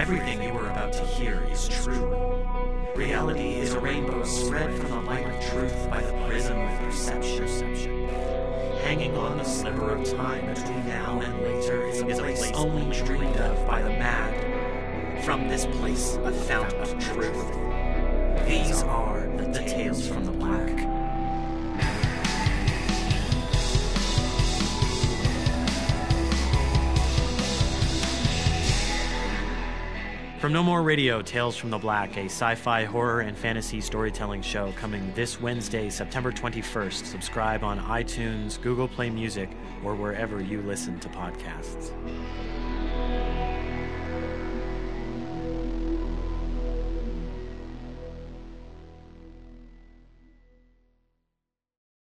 Everything you are about to hear is true. Reality is a rainbow spread from the light of truth by the prism of perception. Hanging on the sliver of time between now and later is a place only dreamed of by the mad. From this place, a fount of truth. These are the tales from the black. From No More Radio, Tales from the Black, a sci fi horror and fantasy storytelling show coming this Wednesday, September 21st. Subscribe on iTunes, Google Play Music, or wherever you listen to podcasts.